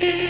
Yeah.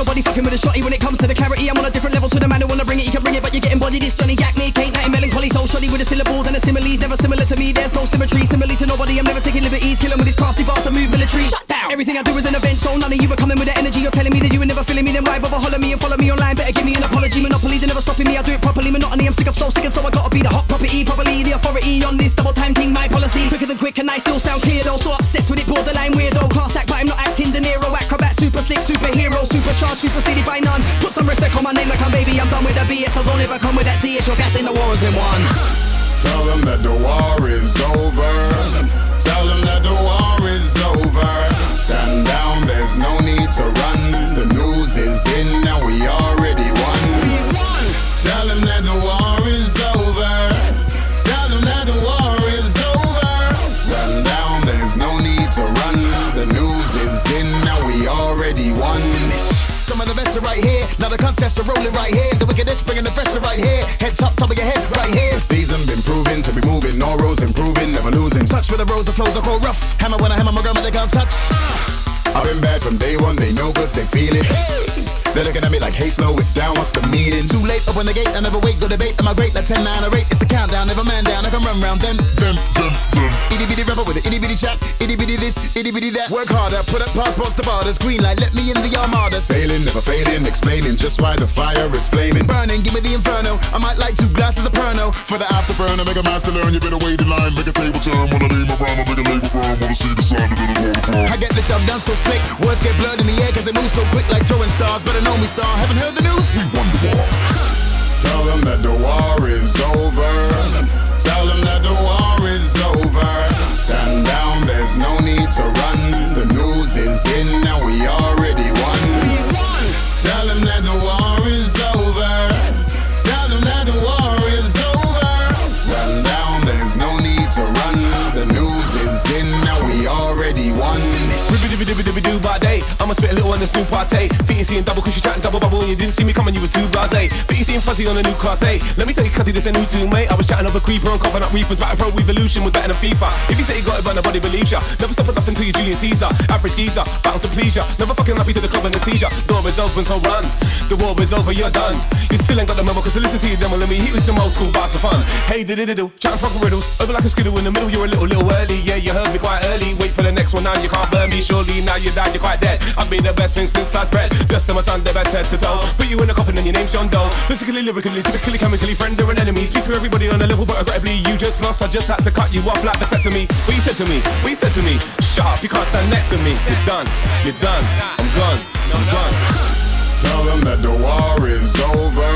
nobody fucking with a shotty when it comes to the clarity. I'm on a different level to the man who wanna bring it. He can bring it, but you're getting bodied. It's Johnny Jack, Nick, ain't nothing melancholy. So shoddy with the syllables and the similes. Never similar to me, there's no symmetry. Simile to nobody, I'm never taking liberties. Killing with his crafty bastard move military. Shut down! Everything I do is an event, so none of you are coming with the energy. You're telling me that you were never feeling me, then why bother holler me and follow me online? Better give me an apology. Monopolies are never stopping me, I do it properly. Monotony, I'm sick of so sick, and so I gotta be the hot property. Properly the authority on this double time team. my policy. Quicker than quick, and I still sound clear though. So obsessed with it, borderline weirdo. Class charge superseded by none. Put some respect on my name like I'm baby. I'm done with the BS. I don't ever come with that CS. Your gas in the war has been won. Tell them that the war is over. Tell them, tell them that the war is over. Stand down, there's no need to run. The news is in, now we are Another contest, are rolling right here. The wickedest, bringing the fresher right here. Head top, top of your head right here. Season been proving to be moving, all rows improving, never losing. Touch for the rows, the flows are cold rough. Hammer when I hammer my grandma, they can't touch. I've been bad from day one, they know cause they feel it. Hey. They're looking at me like, hey, slow it down, what's the meaning? Too late, open the gate, I never wait, go debate. Am I great? Like 10, 9, or 8, it's a countdown, never man down, I can run round them. Them, them, them. Itty bitty rapper with an itty bitty chat, itty bitty this, itty bitty that. Work harder, put up passports to borders, green light, let me in the armada. Sailing, never fading, explaining just why the fire is flaming. Burning, give me the inferno, I might like two glasses of Pernod. For the afterburner, make a master learn, you better wait in line, make a table turn. Wanna name around, make a label burn, wanna see the sign of the waterfall. I get the job done so slick, words get blurred in the air cause they move so quick like throwing stars. Better know me, star, haven't heard the news? We won the war. Tell them that the war is over. Tell them that the war is over. Stand down, there's no need to run. The news is in, now we already won. Tell them that the war is over. Tell them that the war is over. Stand down, there's no need to run. The news is in, now we already won. do by day. I'ma spit a little on this new party. Feet seeing double cause you chatting double bubble and you didn't see me coming, you was too blase. Feet seeing fuzzy on a new class A. Let me tell you, cuzzy, this a new tune, mate. I was chatting over creeper and coughing up reefers, but pro evolution was better than FIFA. If you say you got it, but nobody believes ya. Never stop enough until you Julius Caesar. Average geezer, bound to please ya. Never fucking happy to the club and the seizure. Door is open, so run. The war is over, you're done. You still ain't got the memo, cause listen to you, then let me hit with some old school bars of fun. Hey, diddle diddle, chatting fucking riddles. Over like a skiddle in the middle, you're a little, little early. Yeah, you heard me quite early. Wait for the next one now, you can't burn me. Surely now you died, you're quite dead. I've been the best thing since sliced bread. Blessed to my son, the best head to toe. Put you in a coffin and your name's John Doe. Physically, lyrically, typically, chemically, friend or an enemy. Speak to everybody on a level, but regrettably, you just lost. I just had to cut you off like the said to me. What you said to me? What you said to me? Shut up, you can't stand next to me. You're done, you're done. I'm gone, I'm gone. Tell them that the war is over.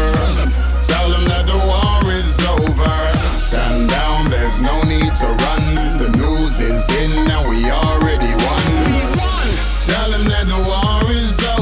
Tell them that the war is over. Stand down, there's no need to run. The news is in, now we already won. Tell them that the war is over.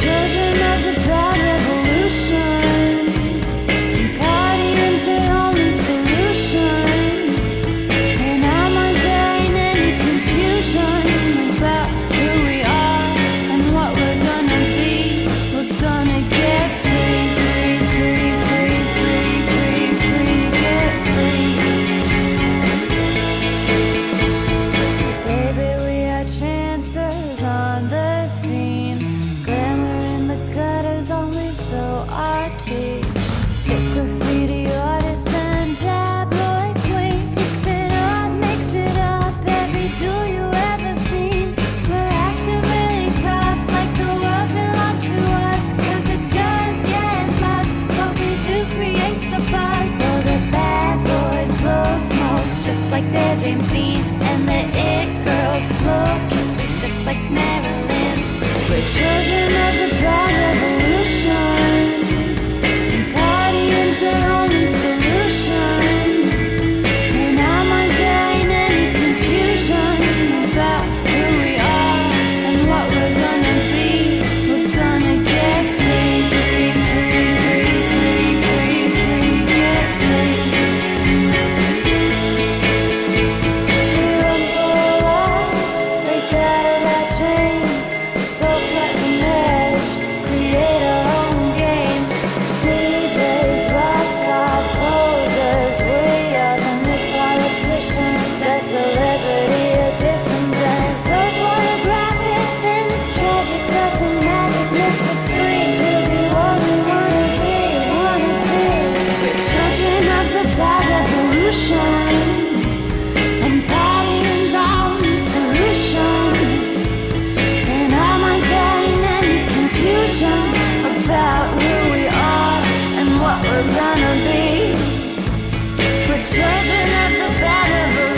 children of the wanna be. We're children of the battle.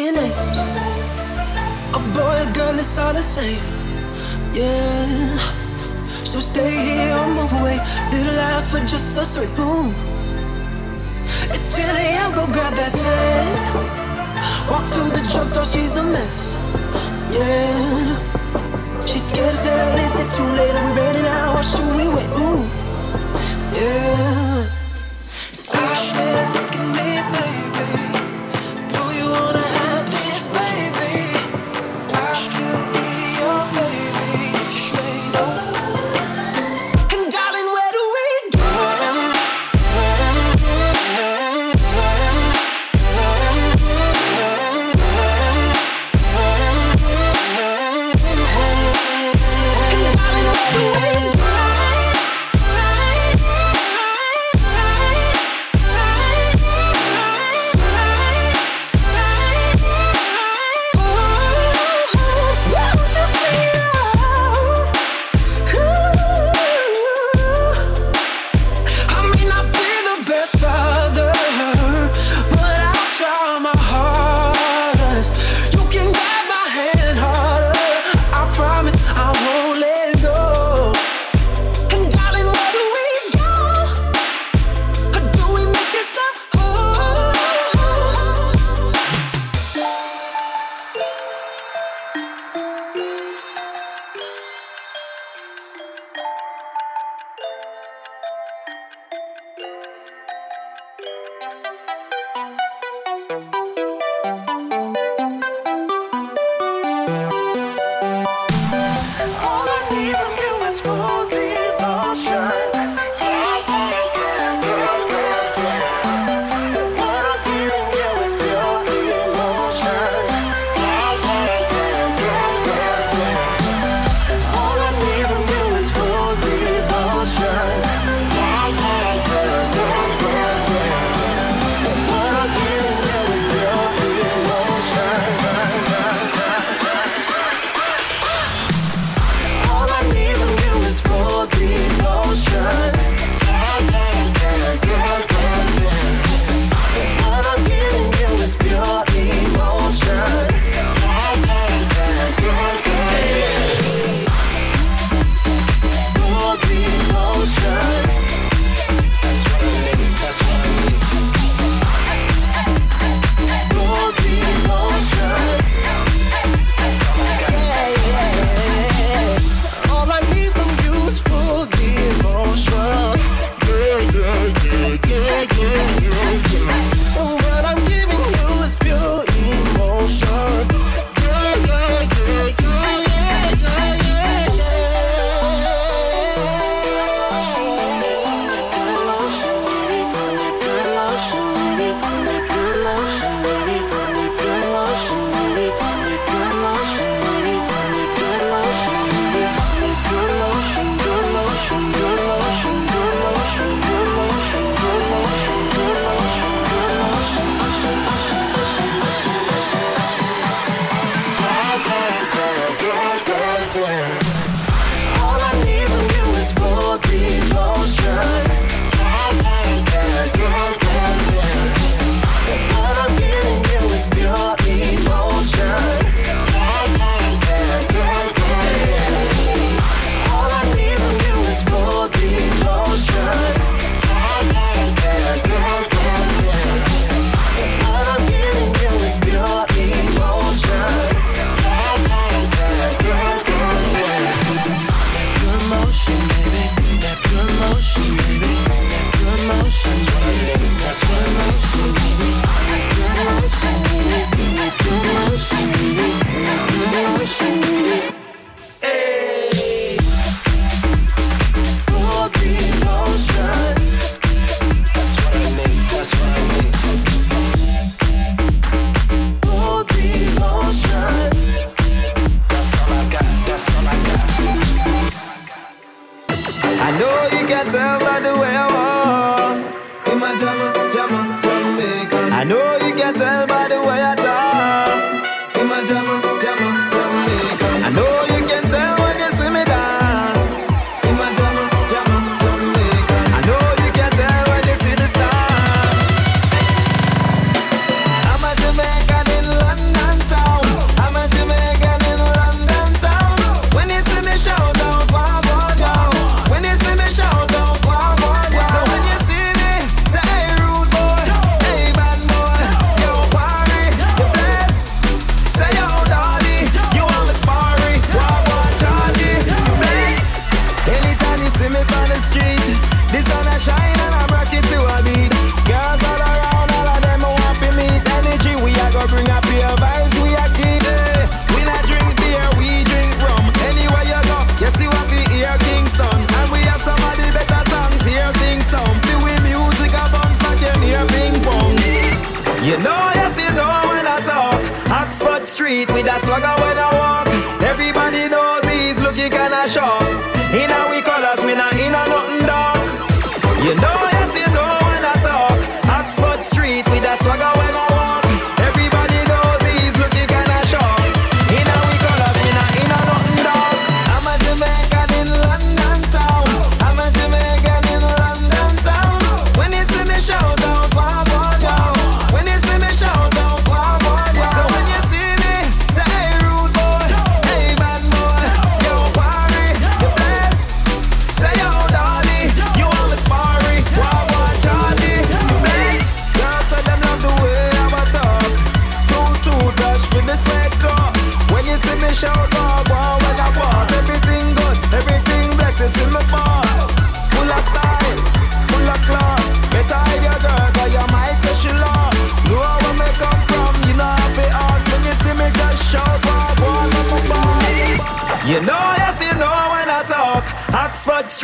taking names. A boy, a girl, it's all the same. Yeah. So stay here or move away. Little eyes for just us three. Ooh. It's 10 a.m. Go grab that test. Walk to the drugstore, she's a mess. Yeah. She's scared as hell. Is it too late? Are we ready now? Or should we wait? Ooh. Yeah.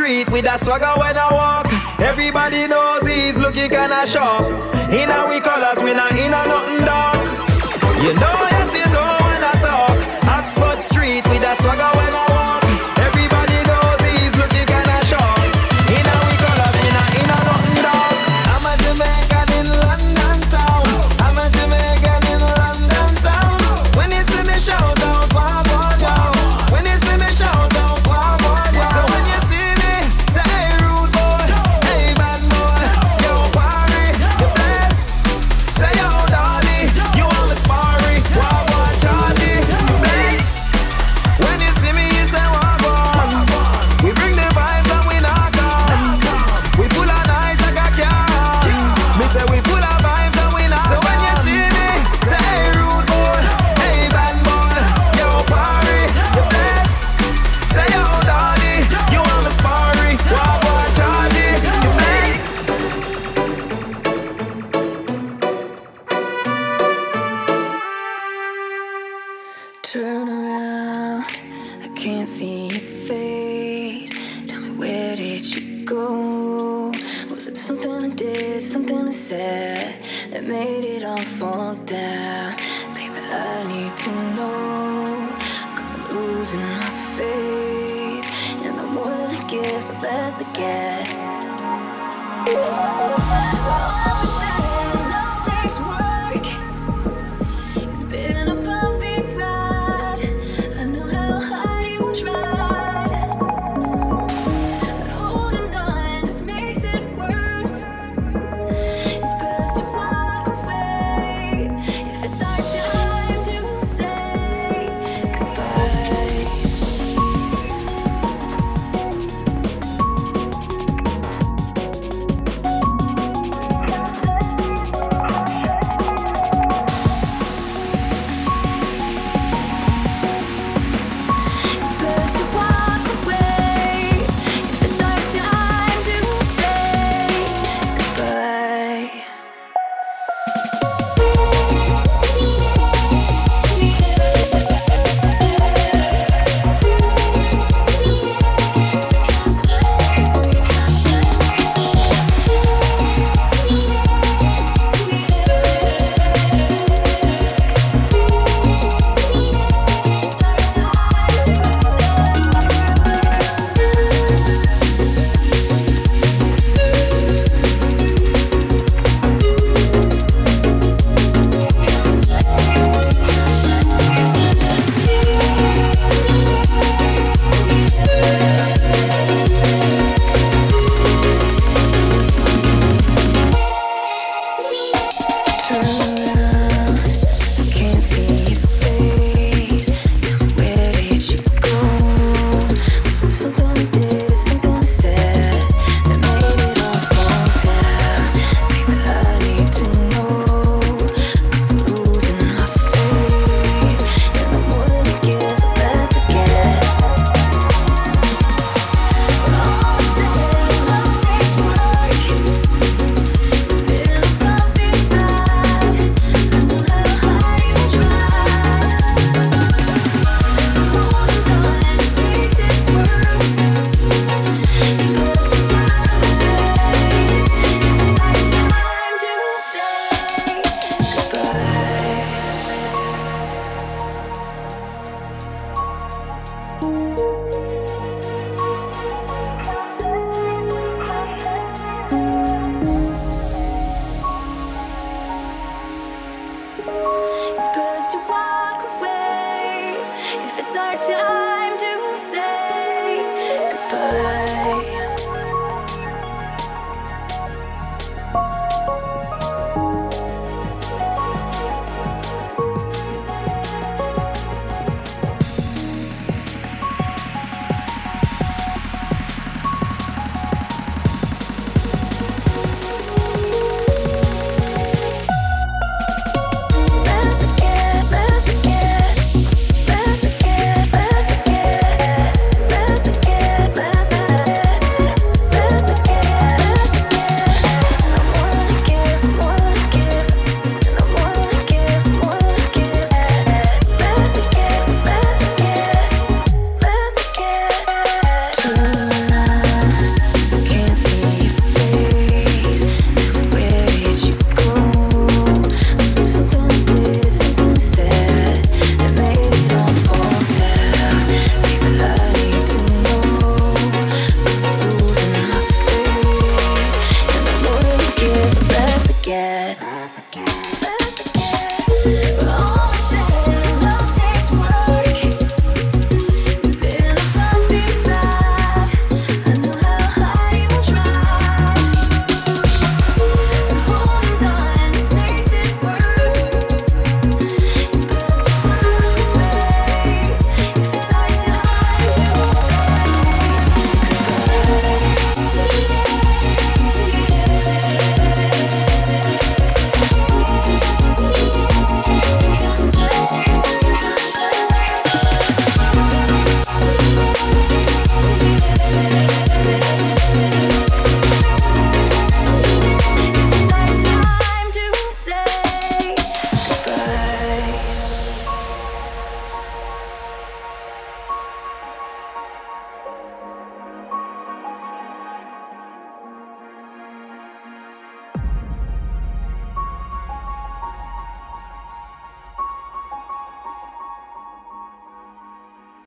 street with a swagger when I walk. Everybody knows he's looking kinda sharp. In our we colors, we not in a nothing dark. You know, yes, you know when I talk. Oxford Street with a swagger when I her. forget. I forget.